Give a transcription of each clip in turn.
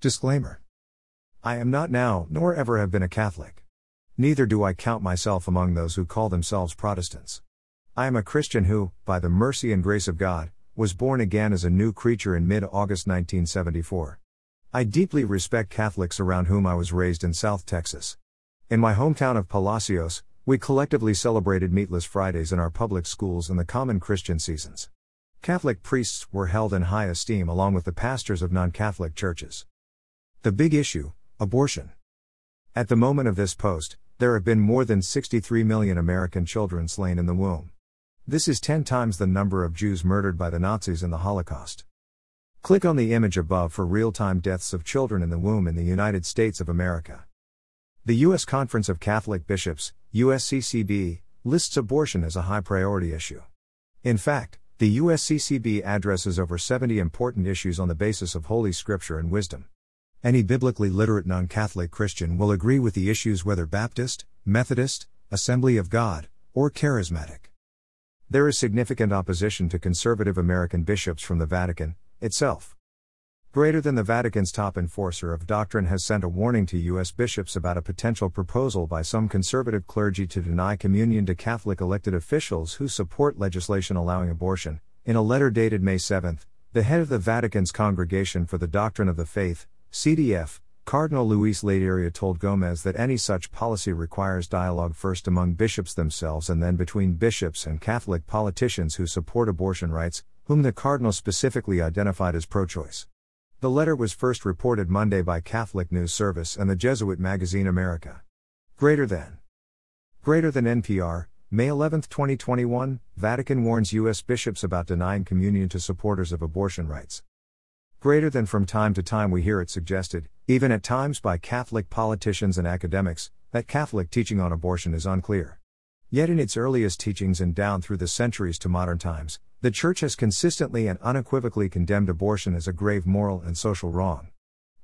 Disclaimer I am not now, nor ever have been a Catholic. Neither do I count myself among those who call themselves Protestants. I am a Christian who, by the mercy and grace of God, was born again as a new creature in mid August 1974. I deeply respect Catholics around whom I was raised in South Texas. In my hometown of Palacios, we collectively celebrated Meatless Fridays in our public schools and the common Christian seasons. Catholic priests were held in high esteem along with the pastors of non Catholic churches. The big issue abortion. At the moment of this post, there have been more than 63 million American children slain in the womb. This is 10 times the number of Jews murdered by the Nazis in the Holocaust. Click on the image above for real time deaths of children in the womb in the United States of America. The U.S. Conference of Catholic Bishops, USCCB, lists abortion as a high priority issue. In fact, the USCCB addresses over 70 important issues on the basis of Holy Scripture and wisdom. Any biblically literate non Catholic Christian will agree with the issues whether Baptist, Methodist, Assembly of God, or Charismatic. There is significant opposition to conservative American bishops from the Vatican, itself. Greater than the Vatican's top enforcer of doctrine has sent a warning to U.S. bishops about a potential proposal by some conservative clergy to deny communion to Catholic elected officials who support legislation allowing abortion. In a letter dated May 7, the head of the Vatican's Congregation for the Doctrine of the Faith, CDF, Cardinal Luis Ladaria told Gomez that any such policy requires dialogue first among bishops themselves and then between bishops and Catholic politicians who support abortion rights, whom the Cardinal specifically identified as pro choice. The letter was first reported Monday by Catholic News Service and the Jesuit magazine America. Greater than. Greater than NPR, May 11, 2021, Vatican warns U.S. bishops about denying communion to supporters of abortion rights. Greater than from time to time we hear it suggested, even at times by Catholic politicians and academics, that Catholic teaching on abortion is unclear. Yet in its earliest teachings and down through the centuries to modern times, the Church has consistently and unequivocally condemned abortion as a grave moral and social wrong.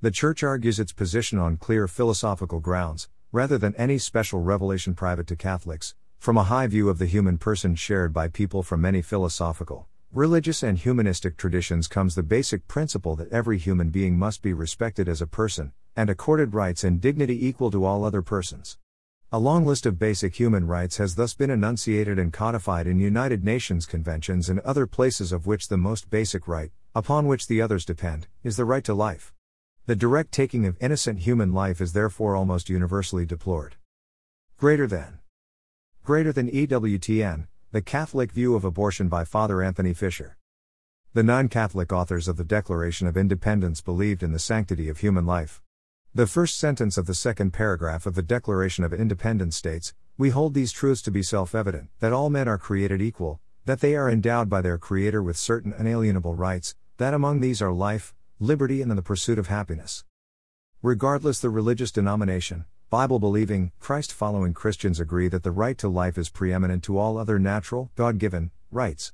The Church argues its position on clear philosophical grounds, rather than any special revelation private to Catholics, from a high view of the human person shared by people from many philosophical, religious and humanistic traditions comes the basic principle that every human being must be respected as a person, and accorded rights and dignity equal to all other persons. A long list of basic human rights has thus been enunciated and codified in United Nations conventions and other places, of which the most basic right, upon which the others depend, is the right to life. The direct taking of innocent human life is therefore almost universally deplored. Greater than. Greater than EWTN, the Catholic View of Abortion by Father Anthony Fisher. The non Catholic authors of the Declaration of Independence believed in the sanctity of human life. The first sentence of the second paragraph of the Declaration of Independence states We hold these truths to be self evident that all men are created equal, that they are endowed by their Creator with certain unalienable rights, that among these are life, liberty, and the pursuit of happiness. Regardless the religious denomination, Bible believing, Christ following Christians agree that the right to life is preeminent to all other natural, God given, rights.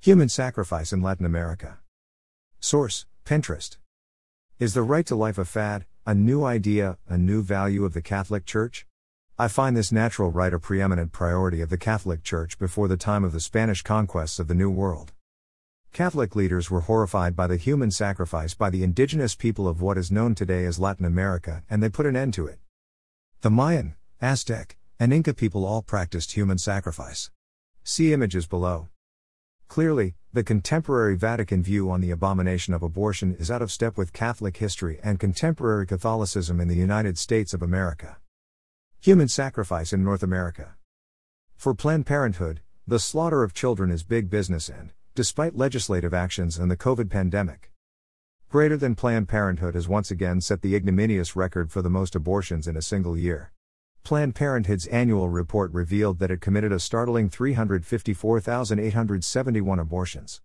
Human sacrifice in Latin America. Source Pinterest. Is the right to life a fad, a new idea, a new value of the Catholic Church? I find this natural right a preeminent priority of the Catholic Church before the time of the Spanish conquests of the New World. Catholic leaders were horrified by the human sacrifice by the indigenous people of what is known today as Latin America, and they put an end to it. The Mayan, Aztec, and Inca people all practiced human sacrifice. See images below. Clearly, the contemporary Vatican view on the abomination of abortion is out of step with Catholic history and contemporary Catholicism in the United States of America. Human sacrifice in North America. For Planned Parenthood, the slaughter of children is big business and, despite legislative actions and the COVID pandemic, Greater than Planned Parenthood has once again set the ignominious record for the most abortions in a single year. Planned Parenthood's annual report revealed that it committed a startling 354,871 abortions.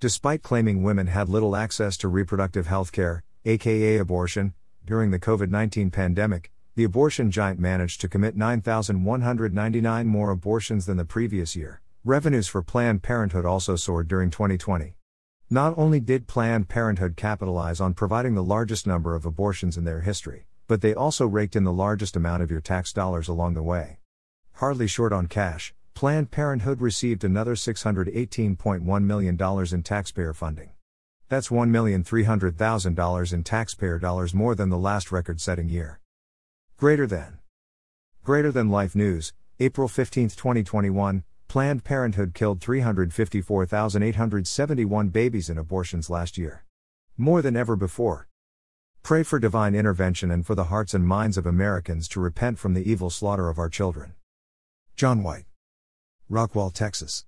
Despite claiming women had little access to reproductive health care, aka abortion, during the COVID 19 pandemic, the abortion giant managed to commit 9,199 more abortions than the previous year. Revenues for Planned Parenthood also soared during 2020. Not only did Planned Parenthood capitalize on providing the largest number of abortions in their history, but they also raked in the largest amount of your tax dollars along the way. Hardly short on cash, Planned Parenthood received another $618.1 million in taxpayer funding. That's $1,300,000 in taxpayer dollars more than the last record setting year. Greater than. Greater than Life News, April 15, 2021. Planned Parenthood killed 354,871 babies in abortions last year. More than ever before. Pray for divine intervention and for the hearts and minds of Americans to repent from the evil slaughter of our children. John White. Rockwall, Texas.